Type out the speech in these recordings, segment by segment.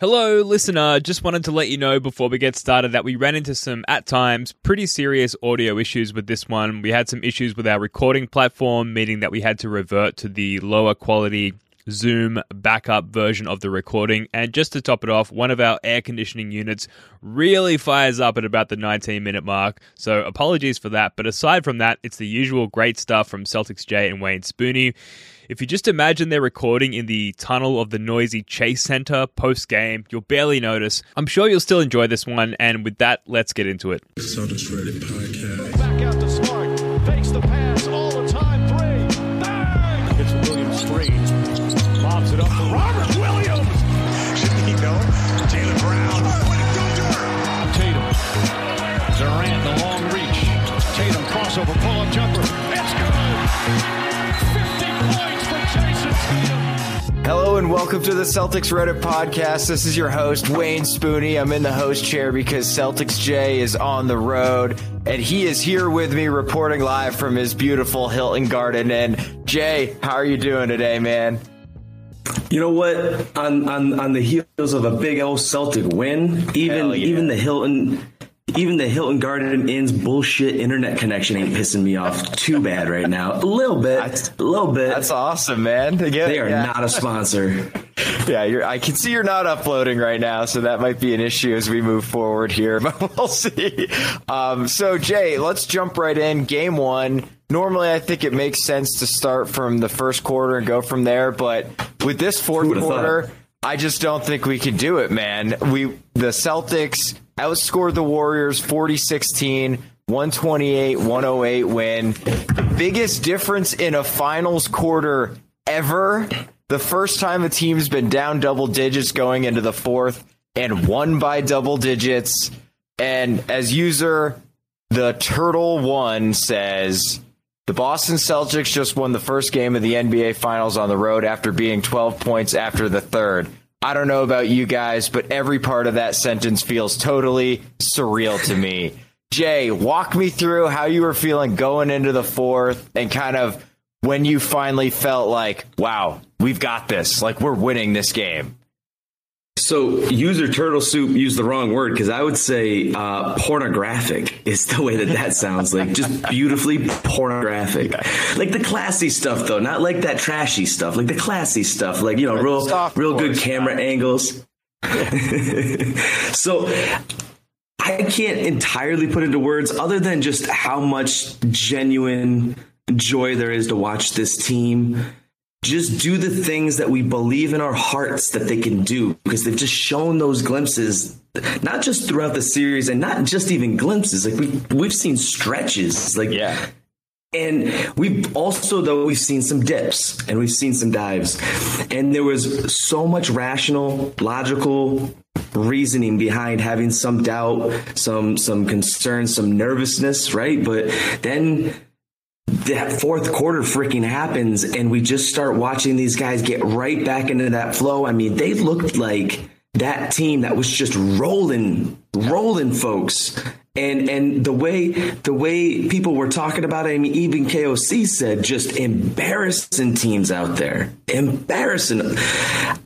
Hello, listener. Just wanted to let you know before we get started that we ran into some, at times, pretty serious audio issues with this one. We had some issues with our recording platform, meaning that we had to revert to the lower quality Zoom backup version of the recording. And just to top it off, one of our air conditioning units really fires up at about the 19 minute mark. So apologies for that. But aside from that, it's the usual great stuff from Celtics J and Wayne Spooney. If you just imagine they're recording in the tunnel of the noisy Chase Center post game, you'll barely notice. I'm sure you'll still enjoy this one. And with that, let's get into it. Celtics Reddit podcast. Back out to Smart. Fakes the pass all the time. And welcome to the Celtics Reddit podcast. This is your host, Wayne Spooney. I'm in the host chair because Celtics J is on the road and he is here with me reporting live from his beautiful Hilton Garden. And Jay, how are you doing today, man? You know what? On on on the heels of a big old Celtic win, even yeah. even the Hilton even the Hilton Garden Inn's bullshit internet connection ain't pissing me off too bad right now. A little bit, That's- a little bit. That's awesome, man. Yeah, they are yeah. not a sponsor. Yeah, you're, I can see you're not uploading right now, so that might be an issue as we move forward here, but we'll see. Um, so, Jay, let's jump right in. Game one. Normally, I think it makes sense to start from the first quarter and go from there, but with this fourth quarter, thought? I just don't think we can do it, man. We the Celtics outscored the Warriors 40-16, 128-108 win. Biggest difference in a finals quarter ever. The first time a team's been down double digits going into the fourth and won by double digits. And as user the Turtle One says, the Boston Celtics just won the first game of the NBA Finals on the road after being 12 points after the third. I don't know about you guys, but every part of that sentence feels totally surreal to me. Jay, walk me through how you were feeling going into the fourth and kind of when you finally felt like, wow, we've got this. Like, we're winning this game. So, user turtle soup used the wrong word because I would say uh, pornographic is the way that that sounds like. Just beautifully pornographic, like the classy stuff though, not like that trashy stuff. Like the classy stuff, like you know, real, Soft real good camera angles. so, I can't entirely put into words other than just how much genuine joy there is to watch this team just do the things that we believe in our hearts that they can do because they've just shown those glimpses not just throughout the series and not just even glimpses. Like we we've seen stretches like Yeah. and we've also though we've seen some dips and we've seen some dives. And there was so much rational logical reasoning behind having some doubt some some concern some nervousness right? But then that fourth quarter freaking happens and we just start watching these guys get right back into that flow. I mean, they looked like that team that was just rolling, rolling folks. And and the way the way people were talking about it, I mean, even KOC said just embarrassing teams out there. Embarrassing.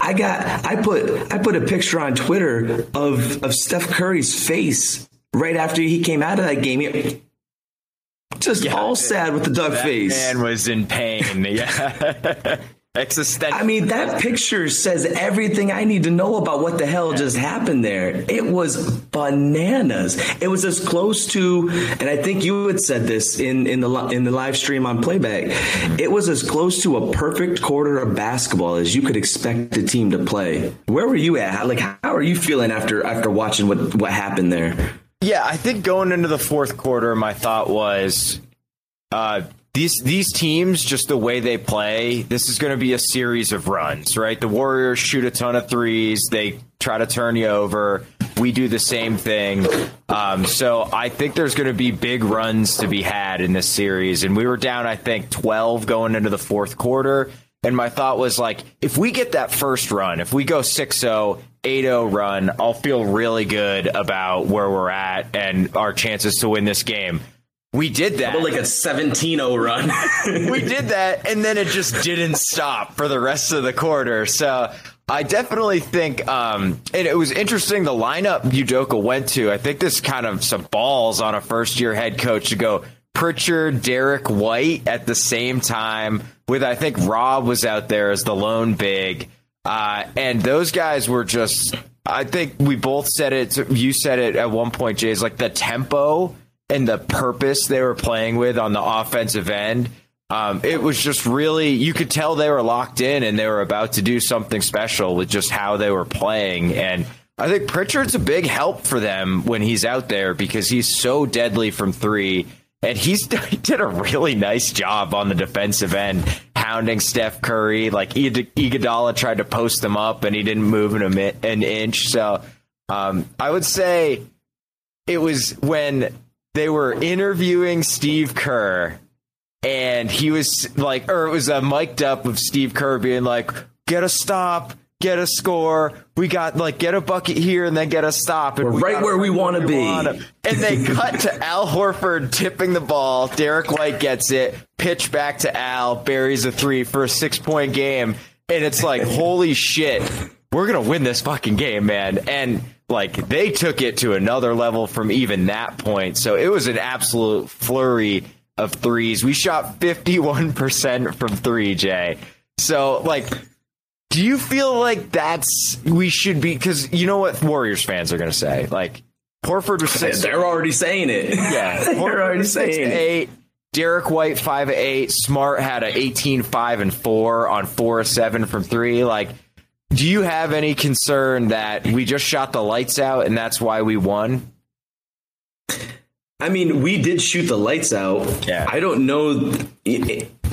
I got I put I put a picture on Twitter of of Steph Curry's face right after he came out of that game. Just all sad with the duck face. man was in pain. Yeah. Existential. I mean, that picture says everything I need to know about what the hell just happened there. It was bananas. It was as close to, and I think you had said this in, in the in the live stream on playback. It was as close to a perfect quarter of basketball as you could expect a team to play. Where were you at? Like, how are you feeling after after watching what what happened there? Yeah, I think going into the fourth quarter, my thought was uh, these these teams, just the way they play, this is going to be a series of runs, right? The Warriors shoot a ton of threes, they try to turn you over. We do the same thing. Um, so I think there's going to be big runs to be had in this series. And we were down, I think, 12 going into the fourth quarter. And my thought was like, if we get that first run, if we go 6 0, 8 0 run, I'll feel really good about where we're at and our chances to win this game. We did that. Like a 17-0 run. we did that, and then it just didn't stop for the rest of the quarter. So I definitely think, um, and it was interesting the lineup Udoka went to. I think this kind of some balls on a first year head coach to go Pritchard, Derek White at the same time. With I think Rob was out there as the lone big, uh, and those guys were just. I think we both said it. You said it at one point, Jay. Is like the tempo and the purpose they were playing with on the offensive end. Um, it was just really, you could tell they were locked in and they were about to do something special with just how they were playing. And I think Pritchard's a big help for them when he's out there because he's so deadly from three. And he's he did a really nice job on the defensive end, hounding Steph Curry. Like Iguodala tried to post him up, and he didn't move an, an inch. So um, I would say it was when they were interviewing Steve Kerr, and he was like, or it was a mic'd up of Steve Kerr being like, "Get a stop." Get a score. We got like get a bucket here and then get a stop. And We're we right where we want to be. wanna- And they cut to Al Horford tipping the ball. Derek White gets it. Pitch back to Al. Buries a three for a six point game. And it's like, holy shit. We're going to win this fucking game, man. And like they took it to another level from even that point. So it was an absolute flurry of threes. We shot 51% from three, Jay. So like, do you feel like that's we should be because you know what Warriors fans are going to say? Like Horford was six. They're already saying it. Yeah, They're Horford already was six saying eight. Derek White five eight. Smart had a 18 5 and four on four seven from three. Like, do you have any concern that we just shot the lights out and that's why we won? I mean, we did shoot the lights out. Yeah. I don't know.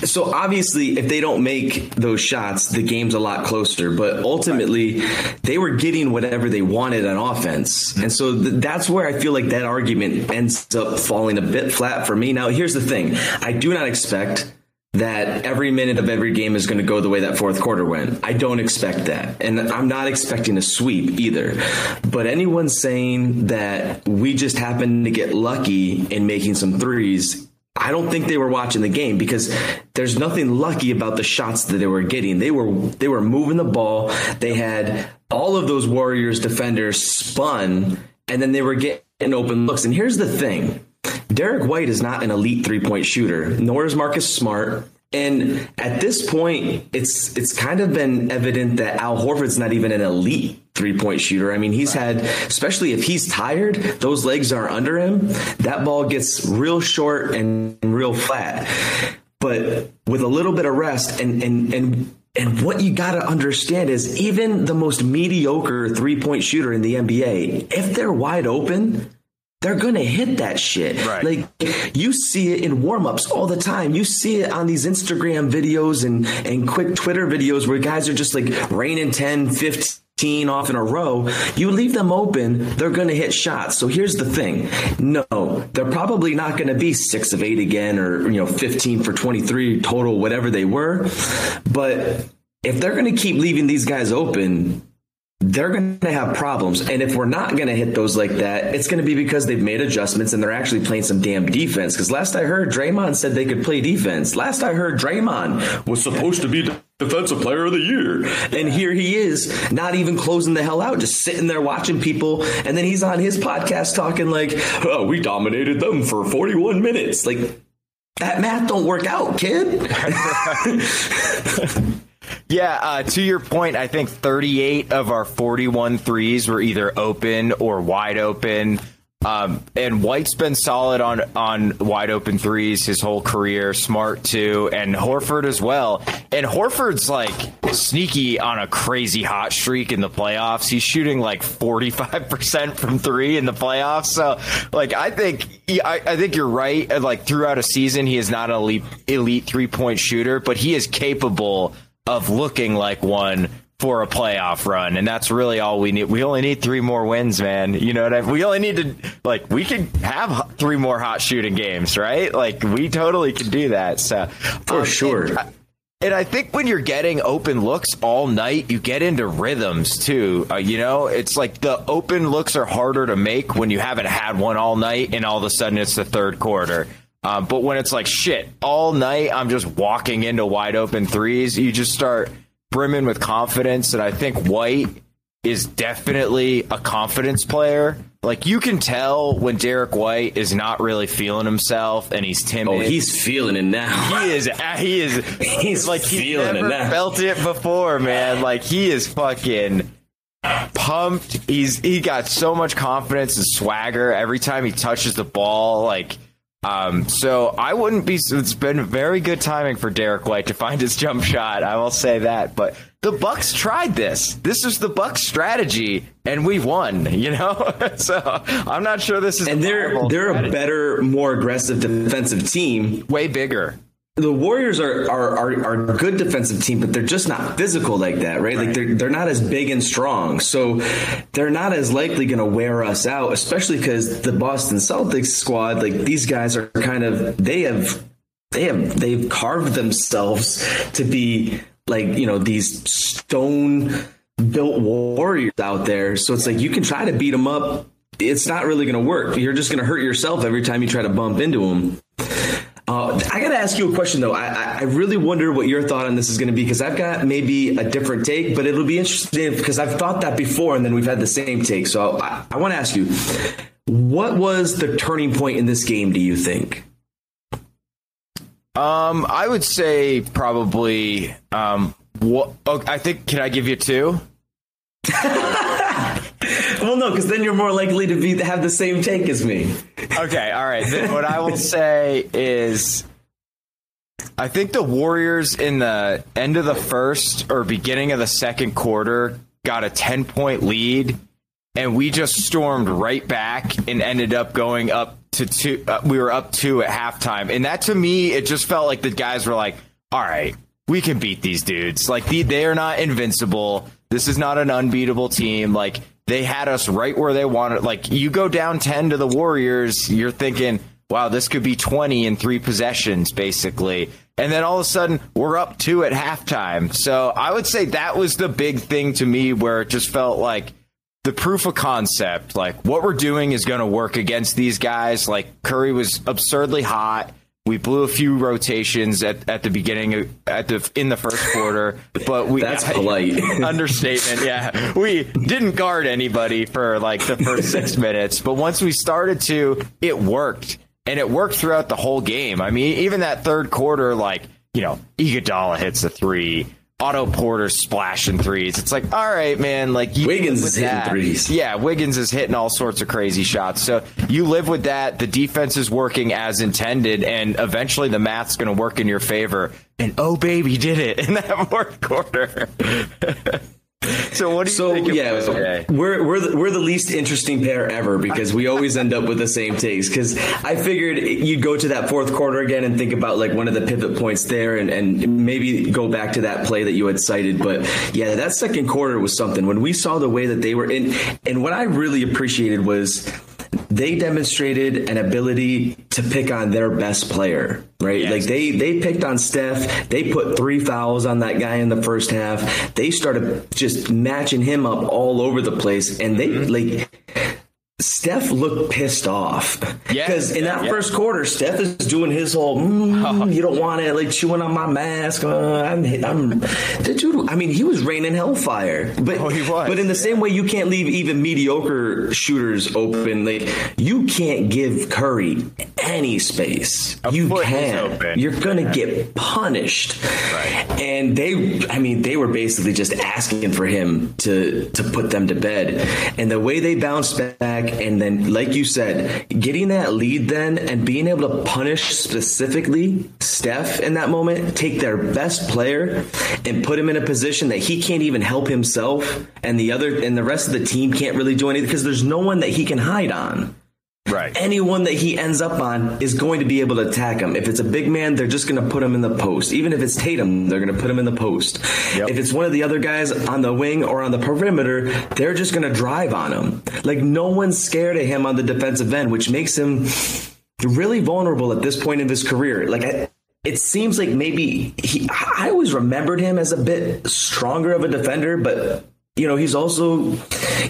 So obviously, if they don't make those shots, the game's a lot closer. But ultimately, they were getting whatever they wanted on offense, and so th- that's where I feel like that argument ends up falling a bit flat for me. Now, here's the thing: I do not expect that every minute of every game is going to go the way that fourth quarter went. I don't expect that. And I'm not expecting a sweep either. But anyone saying that we just happened to get lucky in making some threes, I don't think they were watching the game because there's nothing lucky about the shots that they were getting. They were they were moving the ball. They had all of those Warriors defenders spun and then they were getting open looks. And here's the thing. Derek White is not an elite three point shooter, nor is Marcus Smart. And at this point, it's it's kind of been evident that Al Horford's not even an elite three point shooter. I mean, he's had, especially if he's tired, those legs are under him. That ball gets real short and, real flat. But with a little bit of rest and and and and what you got to understand is even the most mediocre three point shooter in the NBA, if they're wide open, they're gonna hit that shit. Right. Like you see it in warm-ups all the time. You see it on these Instagram videos and, and quick Twitter videos where guys are just like raining 10, 15 off in a row. You leave them open, they're gonna hit shots. So here's the thing. No, they're probably not gonna be six of eight again or you know 15 for 23 total, whatever they were. But if they're gonna keep leaving these guys open, they're going to have problems. And if we're not going to hit those like that, it's going to be because they've made adjustments and they're actually playing some damn defense. Because last I heard, Draymond said they could play defense. Last I heard, Draymond was supposed to be defensive player of the year. And here he is, not even closing the hell out, just sitting there watching people. And then he's on his podcast talking like, oh, we dominated them for 41 minutes. Like, that math don't work out, kid. Yeah, uh, to your point, I think 38 of our 41 threes were either open or wide open. Um, and White's been solid on on wide open threes his whole career. Smart too, and Horford as well. And Horford's like sneaky on a crazy hot streak in the playoffs. He's shooting like forty five percent from three in the playoffs. So, like, I think I, I think you're right. Like throughout a season, he is not an elite elite three point shooter, but he is capable of looking like one for a playoff run, and that's really all we need. We only need three more wins, man. You know what I? mean? We only need to like we could have three more hot shooting games, right? Like we totally can do that. So for um, sure. And, and, I think when you're getting open looks all night, you get into rhythms too. Uh, you know, it's like the open looks are harder to make when you haven't had one all night, and all of a sudden it's the third quarter. Um, but when it's like shit all night, I'm just walking into wide open threes. You just start brimming with confidence, and I think White is definitely a confidence player. Like you can tell when Derek White is not really feeling himself and he's timid. Oh, he's feeling it now. He is. He is. He's like he's feeling never it now. Felt it before, man. Like he is fucking pumped. He's he got so much confidence and swagger every time he touches the ball. Like um, so I wouldn't be. It's been very good timing for Derek White to find his jump shot. I will say that. But the Bucks tried this. This is the Bucks strategy, and we won. You know, so I'm not sure this is. And they're they're strategy. a better, more aggressive defensive team. Way bigger the Warriors are, are, are are a good defensive team, but they're just not physical like that, right? right. Like they're they're not as big and strong, so they're not as likely going to wear us out. Especially because the Boston Celtics squad, like these guys are kind of they have they have they've carved themselves to be like you know these stone built warriors out there. So it's like you can try to beat them up. It's not really going to work. You're just going to hurt yourself every time you try to bump into them. Uh, I got to ask you a question though. I, I really wonder what your thought on this is going to be because I've got maybe a different take, but it'll be interesting because I've thought that before and then we've had the same take. So I, I want to ask you, what was the turning point in this game? Do you think? Um, I would say probably. Um, what? Oh, I think. Can I give you two? no, because then you're more likely to be have the same take as me. Okay, all right. Then what I will say is, I think the Warriors in the end of the first or beginning of the second quarter got a ten point lead, and we just stormed right back and ended up going up to two. Uh, we were up two at halftime, and that to me, it just felt like the guys were like, "All right, we can beat these dudes. Like the, they are not invincible. This is not an unbeatable team. Like they had us right where they wanted. Like you go down 10 to the Warriors, you're thinking, wow, this could be 20 in three possessions, basically. And then all of a sudden, we're up two at halftime. So I would say that was the big thing to me where it just felt like the proof of concept. Like what we're doing is going to work against these guys. Like Curry was absurdly hot. We blew a few rotations at, at the beginning of, at the in the first quarter, but we that's polite understatement. Yeah, we didn't guard anybody for like the first six minutes, but once we started to, it worked, and it worked throughout the whole game. I mean, even that third quarter, like you know, Iguodala hits a three. Otto Porter splashing threes. It's like, all right, man. Like Wiggins is hitting threes. Yeah, Wiggins is hitting all sorts of crazy shots. So you live with that. The defense is working as intended, and eventually the math's going to work in your favor. And oh, baby, did it in that fourth quarter. So what do you so, think? yeah, we're we're the, we're the least interesting pair ever because we always end up with the same takes. Because I figured you'd go to that fourth quarter again and think about like one of the pivot points there, and and maybe go back to that play that you had cited. But yeah, that second quarter was something. When we saw the way that they were in, and what I really appreciated was they demonstrated an ability to pick on their best player, right? Yes. Like they they picked on Steph. They put three fouls on that guy in the first half. They started just matching him up all over the place, and they mm-hmm. like Steph looked pissed off because yeah, in that yeah. first quarter, Steph is doing his whole mm, "you don't want it," like chewing on my mask. Uh, I'm, I'm, the dude. I mean, he was raining hellfire, but oh, but in the yeah. same way, you can't leave even mediocre shooters open. Like you can't give Curry any space, A you can. You're gonna get punished. Right. And they, I mean, they were basically just asking for him to to put them to bed. And the way they bounced back, and then, like you said, getting that lead then and being able to punish specifically Steph in that moment, take their best player and put him in a position that he can't even help himself, and the other and the rest of the team can't really do anything because there's no one that he can hide on Right. anyone that he ends up on is going to be able to attack him. If it's a big man, they're just going to put him in the post. Even if it's Tatum, they're going to put him in the post. Yep. If it's one of the other guys on the wing or on the perimeter, they're just going to drive on him. Like no one's scared of him on the defensive end, which makes him really vulnerable at this point in his career. Like I, it seems like maybe he, I always remembered him as a bit stronger of a defender, but you know, he's also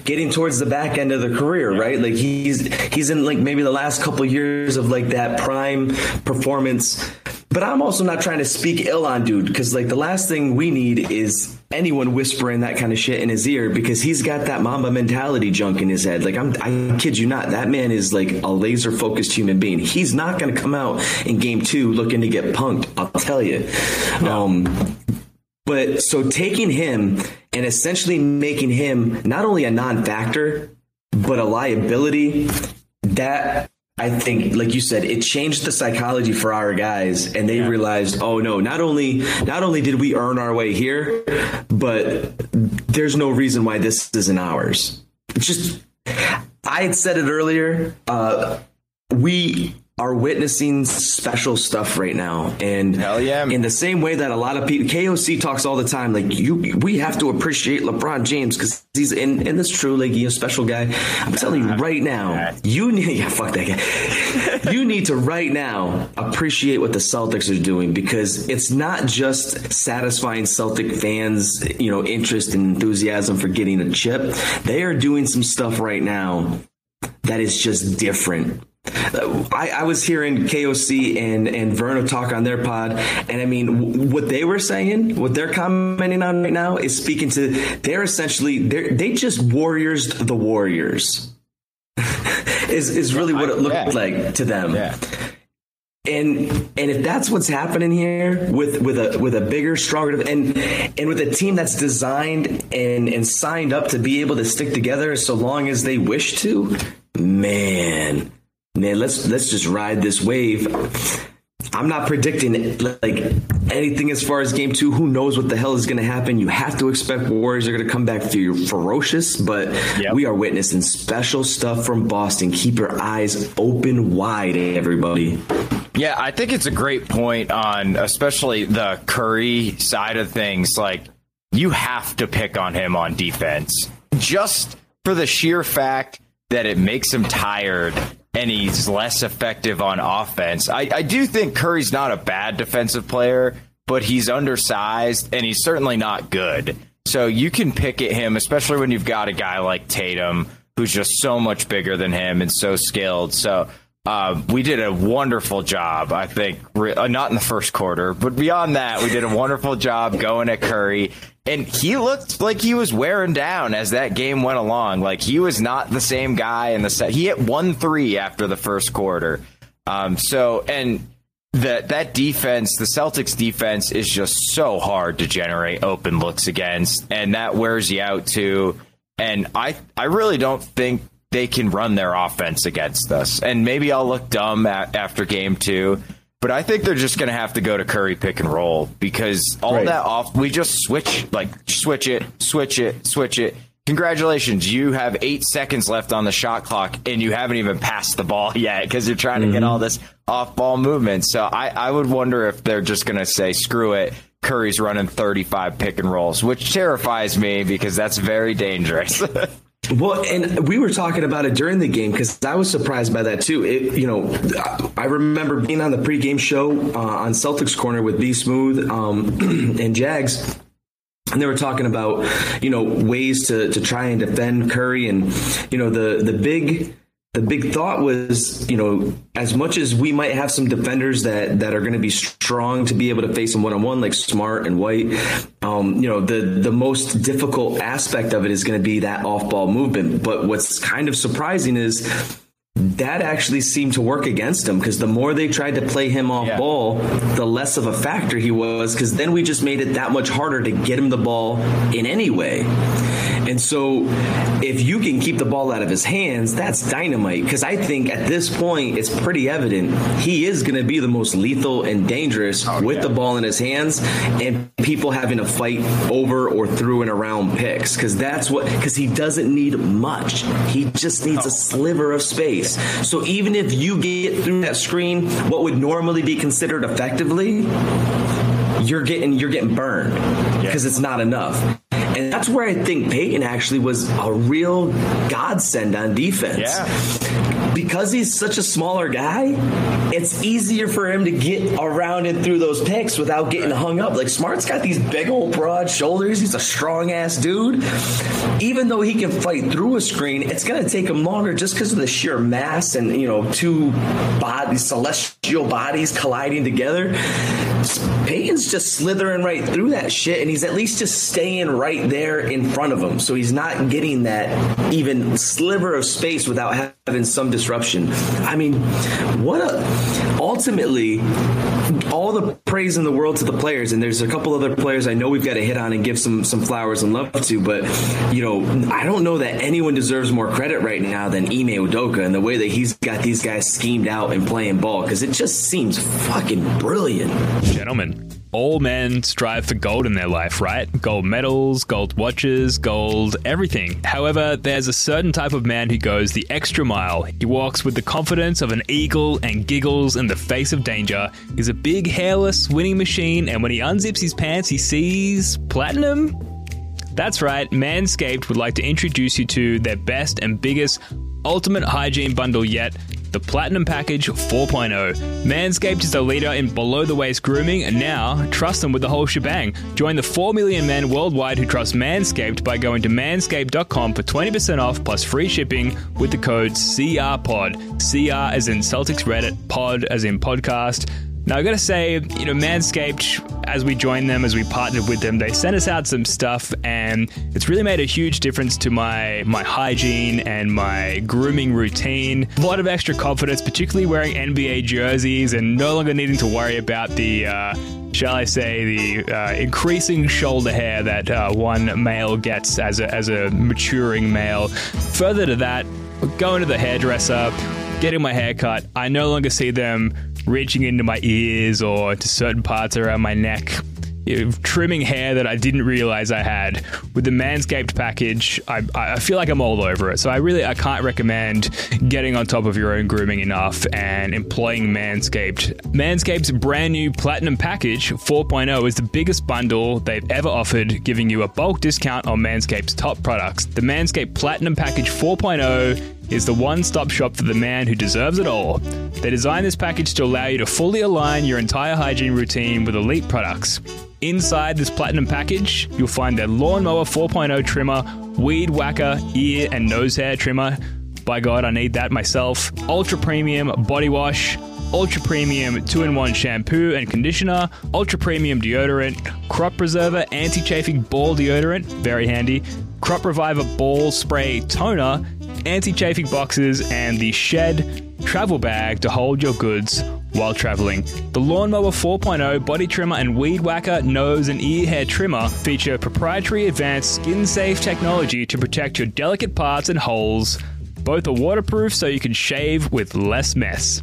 getting towards the back end of the career, right? Like he's he's in like maybe the last couple years of like that prime performance. But I'm also not trying to speak ill on dude because like the last thing we need is anyone whispering that kind of shit in his ear because he's got that Mamba mentality junk in his head. Like I'm, I kid you not, that man is like a laser focused human being. He's not going to come out in game two looking to get punked. I'll tell you. Um, but so taking him and essentially making him not only a non-factor but a liability, that I think, like you said, it changed the psychology for our guys, and they realized, oh no, not only not only did we earn our way here, but there's no reason why this isn't ours. It's just, I had said it earlier. Uh, we are witnessing special stuff right now, and Hell yeah. in the same way that a lot of people, KOC talks all the time, like you, we have to appreciate LeBron James because he's in, and that's true, like he's a special guy. I'm telling you right now, you need, yeah, fuck that guy. you need to right now appreciate what the Celtics are doing because it's not just satisfying Celtic fans, you know, interest and enthusiasm for getting a chip. They are doing some stuff right now that is just different. I, I was hearing KOC and and Verno talk on their pod, and I mean, w- what they were saying, what they're commenting on right now, is speaking to. They're essentially they're, they just warriors the Warriors. is is really what it looked Yeah. like to them. Yeah. And and if that's what's happening here with with a with a bigger, stronger and and with a team that's designed and and signed up to be able to stick together so long as they wish to, man, man, let's let's just ride this wave. I'm not predicting like anything as far as game two. Who knows what the hell is going to happen? You have to expect Warriors are going to come back fe- ferocious, but Yep. we are witnessing special stuff from Boston. Keep your eyes open wide, everybody. Yeah, I think it's a great point on especially the Curry side of things. Like, you have to pick on him on defense just for the sheer fact that it makes him tired and he's less effective on offense. I, I do think Curry's not a bad defensive player, but he's undersized and he's certainly not good. So you can pick at him, especially when you've got a guy like Tatum who's just so much bigger than him and so skilled. So uh, we did a wonderful job, I think. Re- uh, not in the first quarter, but beyond that, we did a wonderful job going at Curry. And he looked like he was wearing down as that game went along. Like he was not the same guy in the set. He hit one three after the first quarter. Um, so, and that that defense, the Celtics defense, is just so hard to generate open looks against, and that wears you out too. And I, I really don't think they can run their offense against us. And maybe I'll look dumb at, after game two, but I think they're just going to have to go to Curry pick and roll because all Right. that off, we just switch, like switch it, switch it, switch it. Congratulations, you have eight seconds left on the shot clock, and you haven't even passed the ball yet because you're trying to get all mm-hmm. this off-ball movement. So I, I would wonder if they're just going to say, "Screw it." Curry's running 35 pick and rolls, which terrifies me because that's very dangerous. Well, and we were talking about it during the game because I was surprised by that too. It, you know, I remember being on the pregame show uh, on Celtics Corner with B Smooth um, and Jags. And they were talking about, you know, ways to, to try and defend Curry, and you know, the the big the big thought was, you know, as much as we might have some defenders that that are going to be strong to be able to face him one on one, like Smart and White, um, you know, the the most difficult aspect of it is going to be that off ball movement. But what's kind of surprising is that actually seemed to work against him because the more they tried to play him off Yeah. ball, the less of a factor he was because then we just made it that much harder to get him the ball in any way. And so if you can keep the ball out of his hands, that's dynamite because I think at this point it's pretty evident he is going to be the most lethal and dangerous oh, with the ball in his hands and people having to fight over or through and around picks because that's what because he doesn't need much. He just needs a oh. sliver of space. So even if you get through that screen, what would normally be considered effectively, you're getting you're getting burned because it's not enough. And that's where I think Peyton actually was a real godsend on defense. Yeah. Because he's such a smaller guy, it's easier for him to get around and through those picks without getting hung up. Like Smart's got these big old broad shoulders. He's a strong ass dude. Even though he can fight through a screen, it's going to take him longer just because of the sheer mass and, you know, two bodies, celestial bodies colliding together. Peyton's just slithering right through that shit, and he's at least just staying right there in front of him. So he's not getting that even sliver of space without having some disruption. I mean, what a. Ultimately, all the praise in the world to the players, and there's a couple other players I know we've got to hit on and give some some flowers and love to, but you know, I don't know that anyone deserves more credit right now than Ime Udoka and the way that he's got these guys schemed out and playing ball because it just seems fucking brilliant. Gentlemen, all men strive for gold in their life, right? Gold medals, gold watches, gold everything. However, there's a certain type of man who goes the extra mile. He walks with the confidence of an eagle and giggles in the face of danger. He's a big, hairless winning machine, and when he unzips his pants, he sees platinum. That's right, Manscaped would like to introduce you to their best and biggest ultimate hygiene bundle yet. The Platinum Package 4.0. Manscaped is the leader in below the waist grooming, and now trust them with the whole shebang. Join the 4 million men worldwide who trust Manscaped by going to manscaped.com for 20% off plus free shipping with the code CRPOD. CR as in Celtics Reddit, pod as in podcast. Now, I gotta say, you know, Manscaped, as we joined them, as we partnered with them, they sent us out some stuff, and it's really made a huge difference to my my hygiene and my grooming routine. A lot of extra confidence, particularly wearing NBA jerseys and no longer needing to worry about the. Uh, Shall I say the uh, increasing shoulder hair that uh, one male gets as a, as a maturing male? Further to that, going to the hairdresser, getting my hair cut, I no longer see them reaching into my ears or to certain parts around my neck, trimming hair that I didn't realize I had. With the Manscaped package, I, I feel like I'm all over it. So I really I can't recommend getting on top of your own grooming enough and employing Manscaped. Manscaped's brand new Platinum Package 4.0 is the biggest bundle they've ever offered, giving you a bulk discount on Manscaped's top products. The Manscaped Platinum Package 4.0 is the one stop shop for the man who deserves it all. They designed this package to allow you to fully align your entire hygiene routine with elite products. Inside this platinum package, you'll find their Lawnmower 4.0 trimmer, Weed Whacker ear and nose hair trimmer. By God, I need that myself. Ultra premium body wash, ultra premium 2 in 1 shampoo and conditioner, ultra premium deodorant, crop preserver anti chafing ball deodorant, very handy, crop reviver ball spray toner, anti chafing boxes, and the Shed travel bag to hold your goods while traveling. The Lawnmower 4.0 body trimmer and weed whacker nose and ear hair trimmer feature proprietary advanced skin safe technology to protect your delicate parts and holes. Both are waterproof so you can shave with less mess.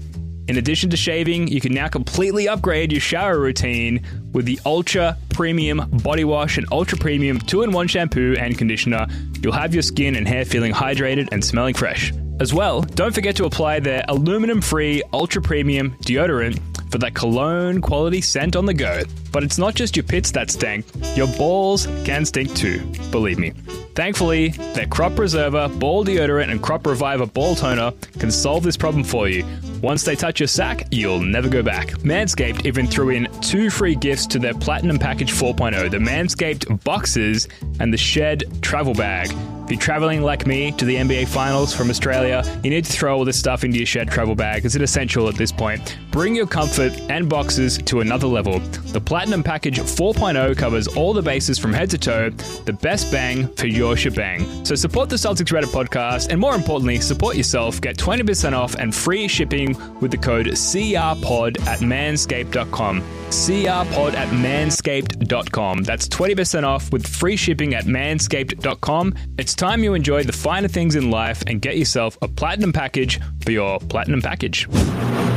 In addition to shaving, you can now completely upgrade your shower routine with the Ultra Premium Body Wash and Ultra Premium 2 in 1 shampoo and conditioner. You'll have your skin and hair feeling hydrated and smelling fresh. As well, don't forget to apply their aluminum free Ultra Premium deodorant for that cologne quality scent on the go. But it's not just your pits that stink, your balls can stink too, believe me. Thankfully, their Crop Preserver, Ball Deodorant, and Crop Reviver Ball Toner can solve this problem for you. Once they touch your sack, you'll never go back. Manscaped even threw in two free gifts to their Platinum Package 4.0 the Manscaped Boxes and the Shed Travel Bag. If you're traveling like me to the NBA Finals from Australia, you need to throw all this stuff into your shed travel bag. It's an essential at this point. Bring your comfort and boxes to another level. The Platinum Package 4.0 covers all the bases from head to toe, the best bang for your your shebang. So support the Celtics Reddit podcast, and more importantly, support yourself. Get 20% off and free shipping with the code CRPOD at manscaped.com. CRPOD at manscaped.com. That's 20% off with free shipping at manscaped.com. It's time you enjoy the finer things in life and get yourself a platinum package for your platinum package.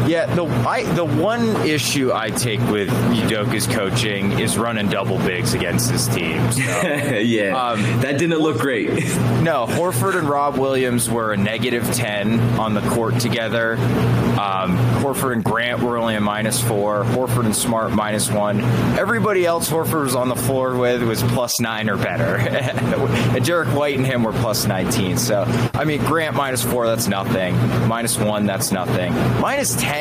Yeah, the I, the one issue I take with Udoka's coaching is running double bigs against his team. So, yeah, Um, that didn't look great. no, Horford and Rob Williams were a negative ten on the court together. Um, Horford and Grant were only a minus four. Horford and Smart minus one. Everybody else Horford was on the floor with was plus nine or better. and Derek White and him were plus nineteen. So I mean, Grant minus four, that's nothing. Minus one, that's nothing. Minus ten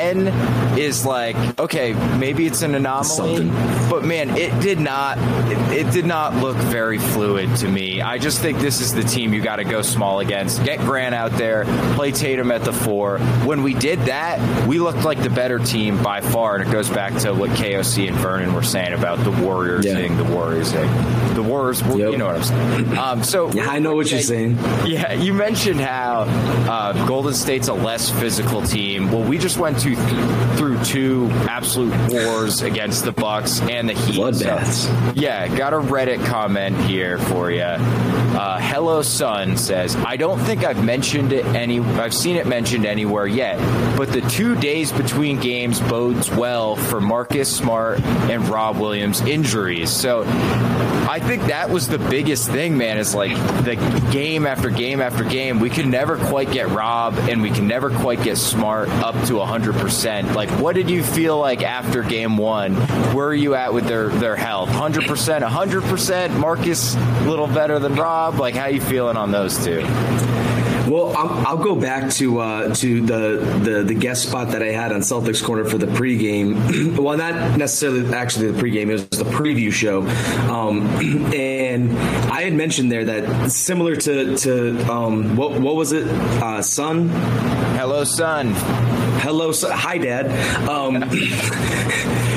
is like okay, maybe it's an anomaly, Something. but man, it did not. It, it did not look very fluid to me. I just think this is the team you got to go small against. Get Grant out there, play Tatum at the four. When we did that, we looked like the better team by far, and it goes back to what KOC and Vernon were saying about the Warriors Yeah. thing, the Warriors thing. The Warriors, Yep. you know what I'm saying. Um, so Yeah, I know what you're saying. yeah, you mentioned how uh, Golden State's a less physical team. Well, we just went to through two absolute wars against the Bucks and the Heat. Bloodbaths. So, yeah, got a Reddit comment here for you. Uh, Hello Sun says, I don't think I've mentioned it any. I've seen it mentioned anywhere yet, but the two days between games bodes well for Marcus Smart and Rob Williams injuries. So I think that was the biggest thing, man. Is like the game after game after game, we can never quite get Rob, and we can never quite get Smart up to hundred percent. Like, what did you feel like after game one? Where are you at with their their health? Hundred percent, hundred percent. Marcus a little better than Rob. Like, how you feeling on those two? Well, I'll, I'll go back to uh, to the, the the guest spot that I had on Celtics Corner for the pregame. well, not necessarily actually the pregame; it was the preview show. Um, and I had mentioned there that similar to to um, what what was it, uh, Sun? Hello, son. Hello, Sun. hi, Dad. Um,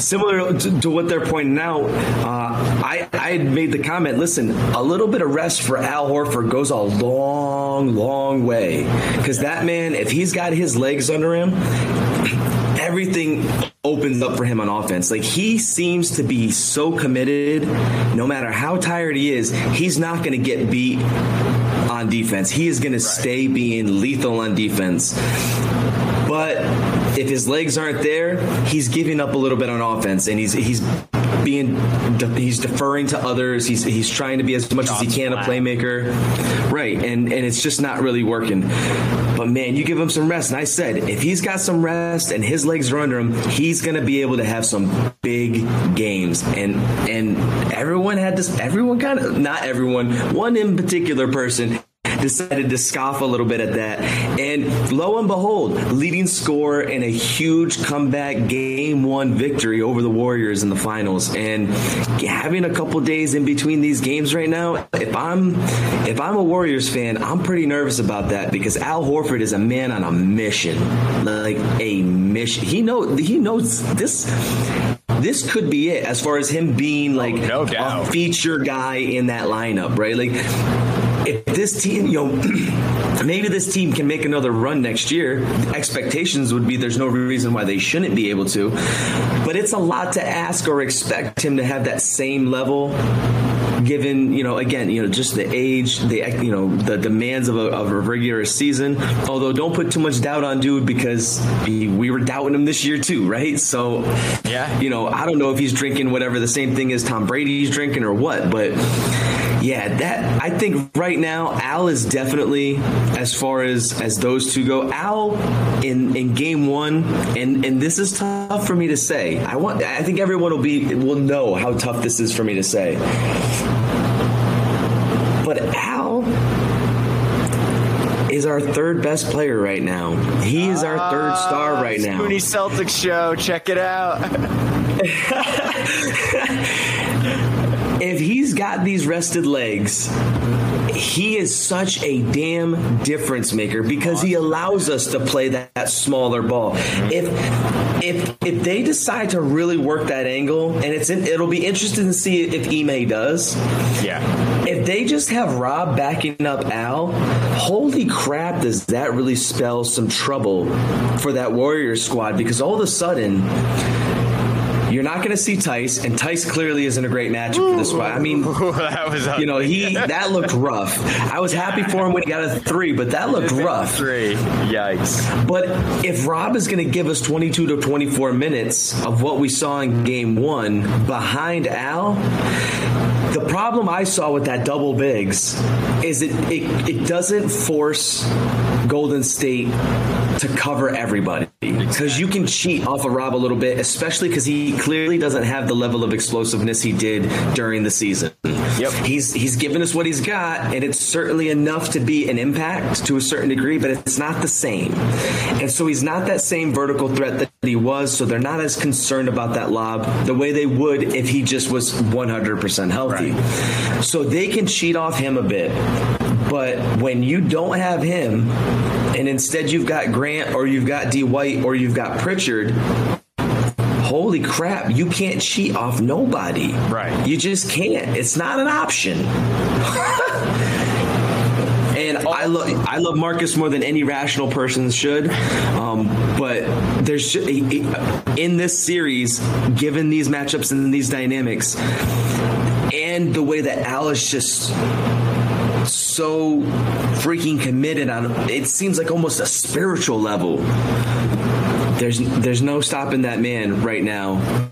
similar to, to what they're pointing out, uh, I, I had made the comment listen, a little bit of rest for Al Horford goes a long, long way. Because that man, if he's got his legs under him, everything opens up for him on offense. Like he seems to be so committed, no matter how tired he is, he's not going to get beat on defense. He is going to stay being lethal on defense. But if his legs aren't there, he's giving up a little bit on offense, and he's he's being he's deferring to others. He's he's trying to be as much as he can a playmaker, right? And and it's just not really working. But man, you give him some rest. And I said, if he's got some rest and his legs are under him, he's gonna be able to have some big games. And and everyone had this. Everyone kind of not everyone. One in particular person decided to scoff a little bit at that. And lo and behold, leading scorer in a huge comeback game one victory over the Warriors in the finals. And having a couple days in between these games right now, if I'm if I'm a Warriors fan, I'm pretty nervous about that because Al Horford is a man on a mission. Like a mission. He know he knows this this could be it as far as him being like oh, no doubt. a feature guy in that lineup, right? Like if this team, you know, maybe this team can make another run next year, expectations would be there's no reason why they shouldn't be able to. But it's a lot to ask or expect him to have that same level given you know again you know just the age the you know the demands of a, of a regular season although don't put too much doubt on dude because he, we were doubting him this year too right so Yeah. you know i don't know if he's drinking whatever the same thing as tom brady's drinking or what but yeah that i think right now al is definitely as far as as those two go al in in game one and and this is tough for me to say i want i think everyone will be will know how tough this is for me to say but Al is our third best player right now. He is our third star right ah, now. Spoonie Celtics show. Check it out. Got these rested legs, he is such a damn difference maker because he allows us to play that, that smaller ball. If if if they decide to really work that angle, and it's in, it'll be interesting to see if Ime does. yeah. if they just have Rob backing up Al, holy crap, does that really spell some trouble for that Warriors squad? Because all of a sudden, you're not going to see Theis, and Theis clearly isn't a great matchup for this squad. I mean, that was you know, he that looked rough. I was happy for him when he got a three, but that looked rough. Three. Yikes. But if Rob is going to give us 22 to 24 minutes of what we saw in game one behind Al, the problem I saw with that double bigs is it, it, it doesn't force Golden State to cover everybody because you can cheat off of Rob a little bit, especially because he clearly doesn't have the level of explosiveness he did during the season. Yep. He's he's given us what he's got, and it's certainly enough to be an impact to a certain degree, but it's not the same. And so he's not that same vertical threat that he was. So they're not as concerned about that lob the way they would if he just was 100% healthy. So they can cheat off him a bit. But when you don't have him, and instead you've got Grant or you've got D White or you've got Pritchard, holy crap, you can't cheat off nobody. Right. You just can't. It's not an option. And I love I love Marcus more than any rational person should, um, but there's in this series, given these matchups and these dynamics, and the way that Alice just so freaking committed on it seems like almost a spiritual level. There's there's no stopping that man right now.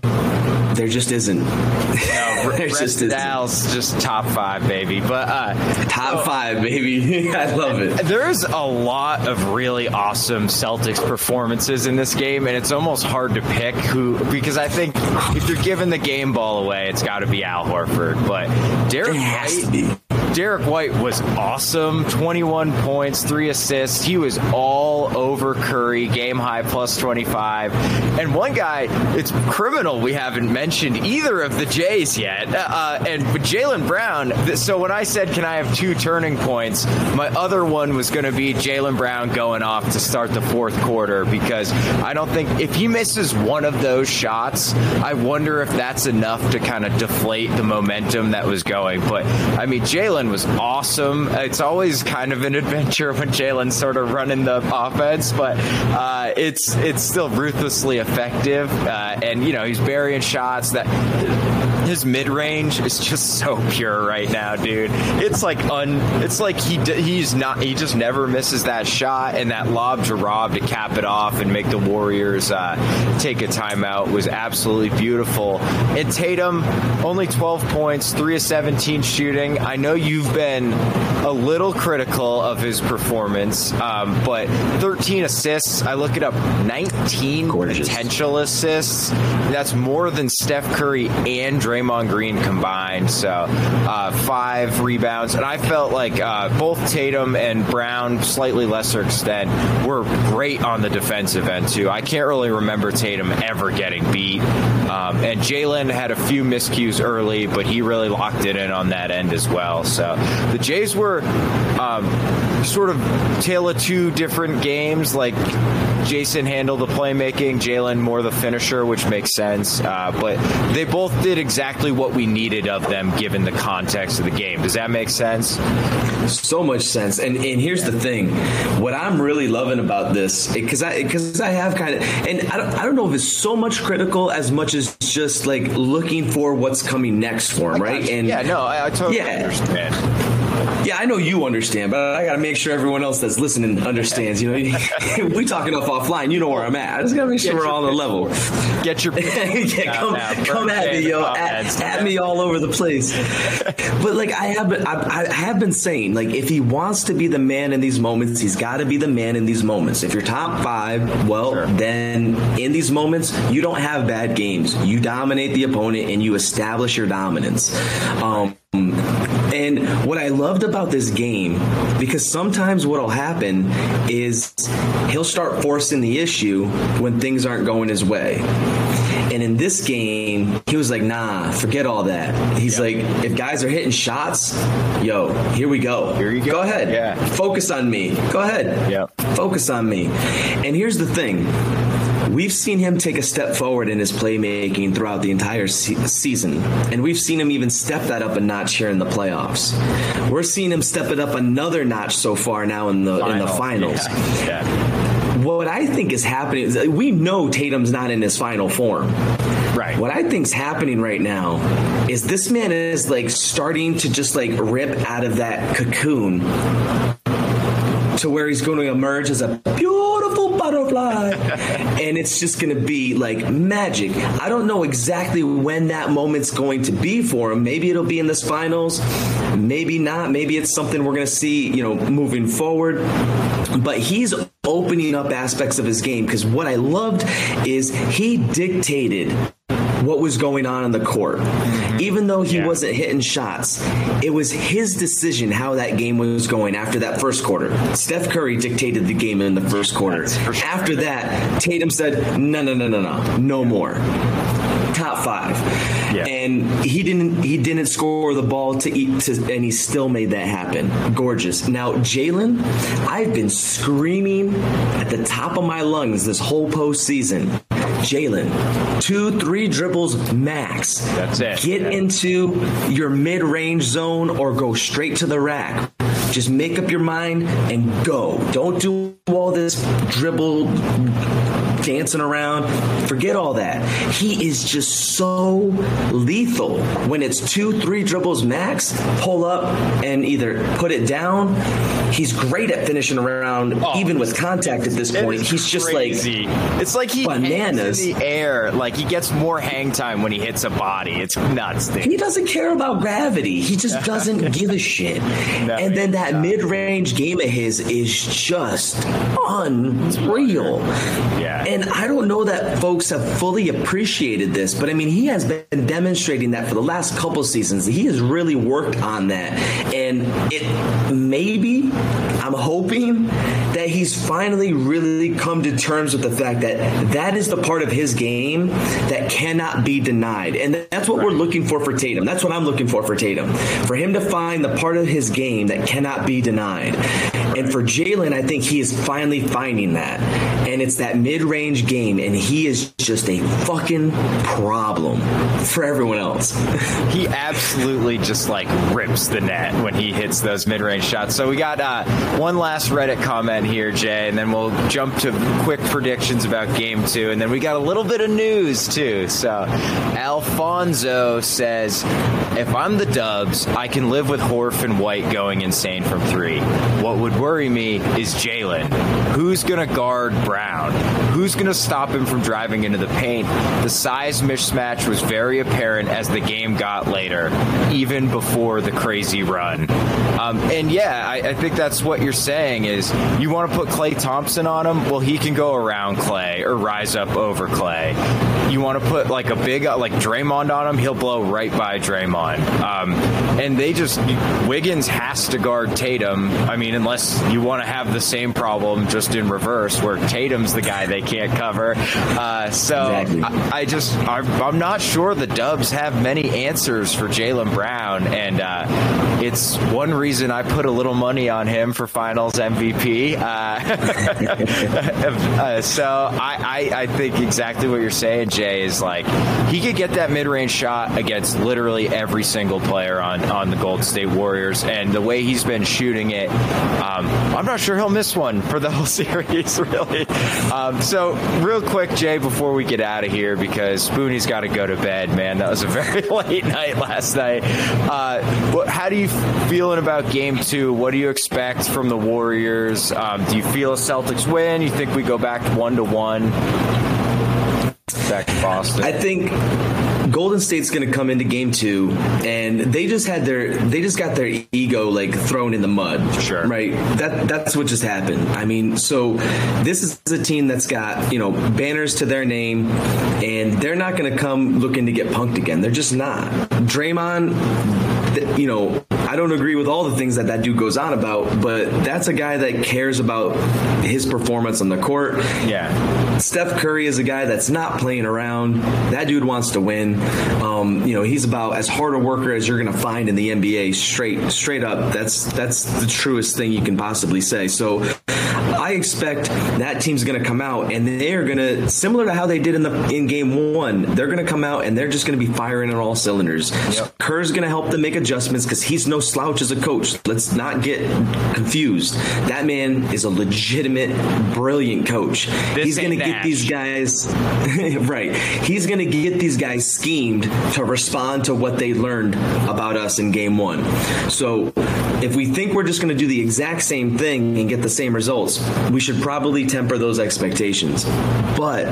There just isn't. No, there just isn't. Al's just top five, baby. But uh, Top five, baby. I love it. There's a lot of really awesome Celtics performances in this game, and it's almost hard to pick who because I think if you're giving the game ball away, it's got to be Al Horford. But Derrick White, to be. Derrick White was awesome. 21 points, three assists. He was all over Curry, game high plus 25. And one guy, it's criminal we haven't mentioned either of the Jays yet. Uh, and Jaylen Brown. So when I said, can I have two turning points, my other one was going to be Jaylen Brown going off to start the fourth quarter because I don't think if he misses one of those shots, I wonder if that's enough to kind of deflate the momentum that was going. But I mean, Jaylen was awesome. It's always kind of an adventure when Jaylen's sort of running the offense, but uh, it's it's still ruthlessly effective. Uh, and you know, he's burying shots that his mid range is just so pure right now, dude. It's like un. It's like he he's not. He just never misses that shot, and that lob to Rob to cap it off and make the Warriors uh, take a timeout was absolutely beautiful. And Tatum only 12 points, three of 17 shooting. I know you've been a little critical of his performance, um, but 13 assists. I look it up. 19 Gorgeous. potential assists. That's more than Steph Curry and Draymond On green combined. So uh, five rebounds, and I felt like uh, both Tatum and Brown, slightly lesser extent, were great on the defensive end too. I can't really remember Tatum ever getting beat, um, and Jaylen had a few miscues early, but he really locked it in on that end as well. So the Jays were um, sort of tale of two different games, like. Jayson handled the playmaking, Jaylen more the finisher, which makes sense. Uh, but they both did exactly what we needed of them given the context of the game. Does that make sense? so much sense. And and here's the thing, what I'm really loving about this, because I because I have kind of, and I don't, I don't know if it's so much critical as much as just like looking for what's coming next for him, right? And yeah, no, I, I totally Yeah. understand. Yeah, I know you understand, but I got to make sure everyone else that's listening understands. You know, we talking enough offline. You know where I'm at. I just got to make sure Get we're all on the level. Get your yeah, come, now, come at me, yo, at, at me all over the place. But like I have, been, I, I have been saying, like if he wants to be the man in these moments, he's got to be the man in these moments. If you're top five, well, Sure. then in these moments, you don't have bad games. You dominate the opponent and you establish your dominance. Um, and what I loved about this game, because sometimes what'll happen is he'll start forcing the issue when things aren't going his way. And in this game, he was like, nah, forget all that. He's like, if guys are hitting shots, yo, here we go. Here you go. Go ahead. Yeah. Focus on me. Go ahead. Yeah. Focus on me. And here's the thing. We've seen him take a step forward in his playmaking throughout the entire se- season, and we've seen him even step that up a notch here in the playoffs. We're seeing him step it up another notch so far now in the in the finals. Yeah. yeah. What I think is happening is we know Tatum's not in his final form. Right. What I think's happening right now is this man is like starting to just like rip out of that cocoon to where he's going to emerge as a beautiful butterfly and it's just going to be like magic. I don't know exactly when that moment's going to be for him. Maybe it'll be in this finals, maybe not. Maybe it's something we're going to see, you know, moving forward. But he's opening up aspects of his game because what I loved is he dictated what was going on in the court. Mm-hmm. Even though he Yeah. wasn't hitting shots, it was his decision how that game was going after that first quarter. Steph Curry dictated the game in the first quarter. After that, Tatum said, "No, no, no, no, no, no more." Top five, Yeah. and he didn't. He didn't score the ball to eat, to, and he still made that happen. Gorgeous. Now, Jaylen, I've been screaming at the top of my lungs this whole postseason. Jaylen, two, three dribbles max. That's it. Get Yeah. into your mid range zone or go straight to the rack. Just make up your mind and go. Don't do all this dribble dancing around. Forget all that. He is just so lethal. When it's two, three dribbles max, pull up and either put it down. He's great at finishing around, oh, even with contact at this point. He's just crazy. like it's like he bananas. in the air. Like he gets more hang time when he hits a body. It's nuts, dude. He doesn't care about gravity. He just doesn't give a shit. and then that mid range game of his is just unreal. Yeah. And I don't know that folks have fully appreciated this, but I mean, he has been demonstrating that for the last couple seasons. He has really worked on that. And it maybe, I'm hoping that he's finally really come to terms with the fact that that is the part of his game that cannot be denied. And that's what we're looking for for Tatum. That's what I'm looking for for Tatum. For him to find the part of his game that cannot be denied. And for Jaylen, I think he is finally finding that. And it's that mid range game. And he is just a fucking problem for everyone else. he absolutely just like rips the net when he hits those mid-range shots. So we got uh, one last Reddit comment here, Jay, and then we'll jump to quick predictions about Game Two, and then we got a little bit of news too. So Alfonso says, "If I'm the Dubs, I can live with Horf and White going insane from three. What would worry me is Jaylen. Who's gonna guard Brown? Who's gonna stop him from driving into the paint? The size mismatch was very apparent as the game got later, even before the crazy run. Um, and yeah, I, I think that's what you're saying is you want to put Klay Thompson on him. Well, he can go around Klay or rise up over Klay. You want to put like a big like Draymond on him, he'll blow right by Draymond. Um, and they just Wiggins has to guard Tatum. I mean, unless you want to have the same problem just in reverse, where Tatum's the guy they can't cover. Uh, so Exactly. I, I just I'm, I'm not sure the Dubs have many answers for Jaylen Brown, and uh, it's one reason I put a little money on him for Finals MVP. Uh, uh, so I, I I think exactly what you're saying, Jay, is like he could get that mid range shot against literally every single player on on the Golden State Warriors, and the way he's been shooting it, um, I'm not sure he'll miss one for the whole series, really. Um, so real quick, Jay, before we get out of here, because Spoonie's got to go to bed, man. That was a very late night last night. Uh, what, how do you feeling about Game Two? What do you expect from the Warriors? Um, do you feel a Celtics win? You think we go back one to one? Back to Boston. I think Golden State's going to come into game two, and they just had their they just got their ego like thrown in the mud. Sure. right? That that's what just happened. I mean, so this is a team that's got you know banners to their name, and they're not going to come looking to get punked again. They're just not. Draymond, you know. I don't agree with all the things that that dude goes on about, but that's a guy that cares about his performance on the court. Yeah. Steph Curry is a guy that's not playing around. That dude wants to win. Um, you know, he's about as hard a worker as you're going to find in the NBA. Straight, straight up. That's that's the truest thing you can possibly say. So, I expect that team's going to come out and they are going to, similar to how they did in the in Game One, they're going to come out and they're just going to be firing on all cylinders. Yep. Kerr's going to help them make adjustments because he's no slouch as a coach. Let's not get confused. That man is a legitimate, brilliant coach. This he's going to get these guys right. He's going to get these guys schemed to respond to what they learned about us in game 1. So, if we think we're just going to do the exact same thing and get the same results, we should probably temper those expectations. But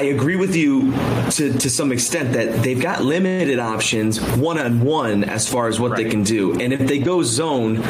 I agree with you to, to some extent that they've got limited options one on one as far as what right. they can do. And if they go zone,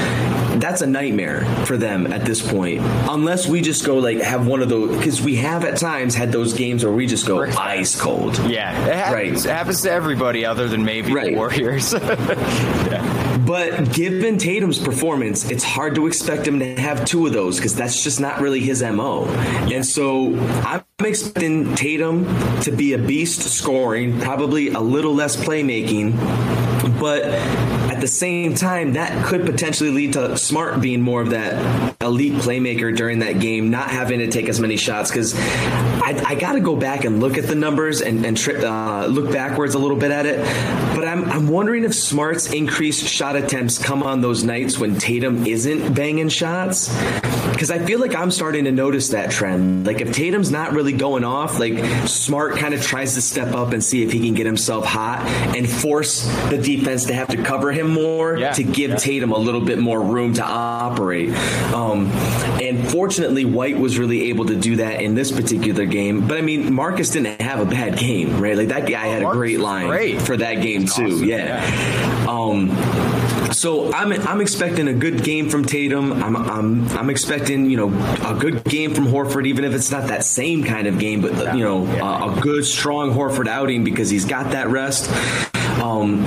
that's a nightmare for them at this point. Unless we just go like have one of those because we have at times had those games where we just go ice cold. Yeah, it happens, right. It happens to everybody other than maybe right. the Warriors. yeah. But given Tatum's performance, it's hard to expect him to have two of those because that's just not really his MO. And so I'm expecting Tatum to be a beast scoring, probably a little less playmaking, but at the same time, that could potentially lead to Smart being more of that elite playmaker during that game, not having to take as many shots. Because I, I got to go back and look at the numbers and, and tri- uh, look backwards a little bit at it. But I'm, I'm wondering if Smart's increased shot attempts come on those nights when Tatum isn't banging shots. Because I feel like I'm starting to notice that trend. Like if Tatum's not really going off, like Smart kind of tries to step up and see if he can get himself hot and force the defense to have to cover him more yeah, to give yeah. Tatum a little bit more room to operate. Um, and fortunately, White was really able to do that in this particular game. But I mean, Marcus didn't have a bad game, right? Like that guy had a great line great. for that game too. Awesome. Yeah. yeah. Um, so I'm I'm expecting a good game from Tatum. I'm I'm I'm expecting you know a good game from Horford, even if it's not that same kind of game, but you know a, a good strong Horford outing because he's got that rest. Um,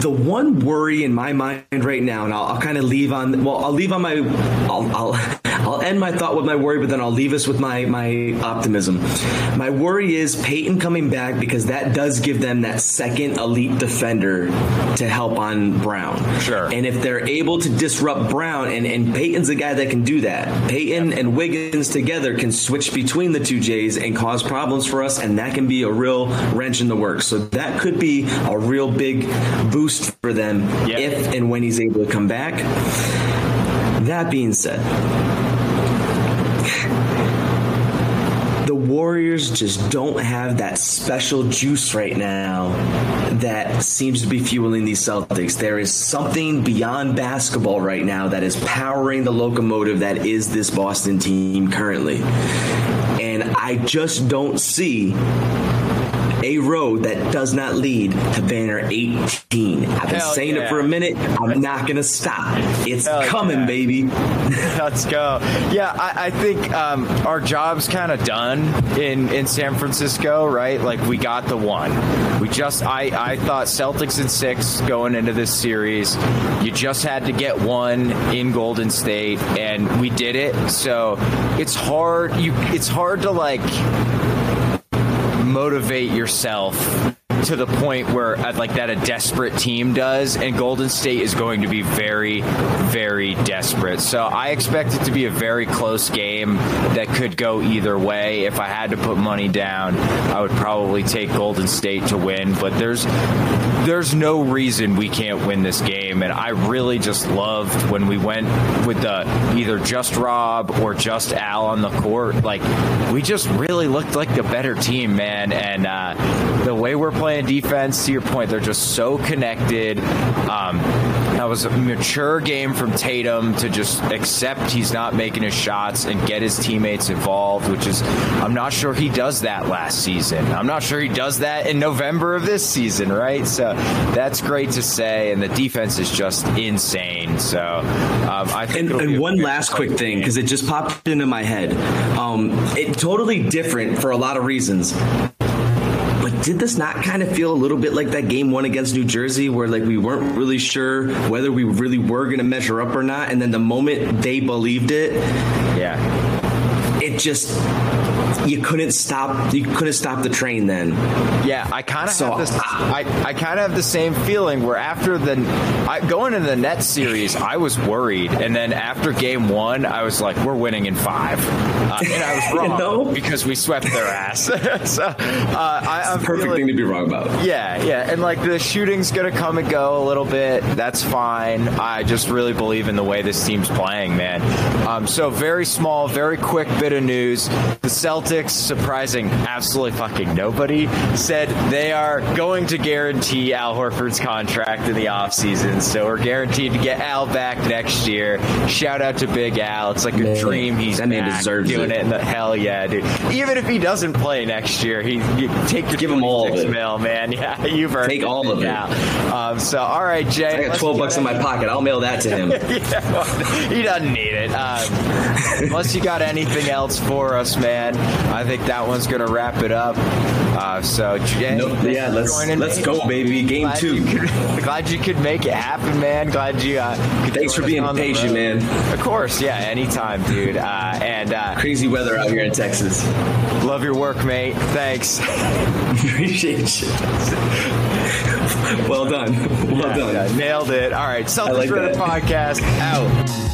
the one worry in my mind right now, and I'll, I'll kind of leave on. Well, I'll leave on my. I'll, I'll I'll end my thought with my worry, but then I'll leave us with my my optimism. My worry is Payton coming back because that does give them that second elite defender to help on Brown. Sure. And if they're able to disrupt Brown, and, and Payton's a guy that can do that. Payton yep. and Wiggins together can switch between the two Jays and cause problems for us, and that can be a real wrench in the works. So that could be a real big boost for them yep. if and when he's able to come back. That being said, Warriors just don't have that special juice right now that seems to be fueling these Celtics. There is something beyond basketball right now that is powering the locomotive that is this Boston team currently. And I just don't see a road that does not lead to banner 18. I've been Hell saying yeah. it for a minute. I'm not going to stop. It's Hell coming, yeah. baby. Let's go. Yeah, I, I think um, our job's kind of done in, in San Francisco, right? Like, we got the one. We just, I, I thought Celtics in six going into this series. You just had to get one in Golden State, and we did it. So it's hard. You, it's hard to like motivate yourself to the point where uh, like that a desperate team does and Golden State is going to be very very desperate. So I expect it to be a very close game that could go either way. If I had to put money down, I would probably take Golden State to win, but there's there's no reason we can't win this game and I really just loved when we went with the either just Rob or just Al on the court. Like we just really looked like the better team, man, and uh, the way we're playing playing defense. To your point, they're just so connected. Um, that was a mature game from Tatum to just accept he's not making his shots and get his teammates involved, which is, I'm not sure he does that last season. I'm not sure he does that in November of this season, right? So that's great to say. And the defense is just insane. So um, I think. And, and one last quick thing, because it just popped into my head. Um, it totally different for a lot of reasons did this not kind of feel a little bit like that game one against New Jersey, where like we weren't really sure whether we really were going to measure up or not, and then the moment they believed it, Yeah. it just you couldn't stop you couldn't stop the train then. Yeah, I kind of So, have this. I, I kind of have the same feeling where after the I, going into the Nets series, I was worried, and then after Game One, I was like, "We're winning in five. Uh, and I was wrong know? because we swept their ass. so uh, I, I'm Perfect feeling, thing to be wrong about. Yeah, yeah, and like the shooting's gonna come and go a little bit. That's fine. I just really believe in the way this team's playing, man. Um, so very small, very quick bit of news. The Celtics, surprising absolutely fucking nobody, said they are going to guarantee Al Horford's contract in the offseason. So we're guaranteed to get Al back next year. Shout out to Big Al. It's like a Man, dream. He's that man deserves doing it. it. in the hell yeah, dude. Even if he doesn't play next year, he you take your Give him all of 26 it. mil, man. Yeah, you've earned Take all of it. Um, so, all right, Jay. I got 12 bucks in my pocket. I'll mail that to him. yeah, well, he doesn't need it. Um, unless you got anything else for us, man, I think that one's gonna wrap it up. Uh, so, Jay, yeah, let's let's me. go, baby. Game Glad two. you could- glad you could make it happen, man. Glad you. Uh, could Thanks for being the patient, man. Of course, yeah, anytime, dude. Uh, and uh, Crazy weather out here in Texas. love your work, mate. Thanks. Appreciate you. well done. Well Yeah, done. yeah, nailed it. All right, Celtics like that. podcast out.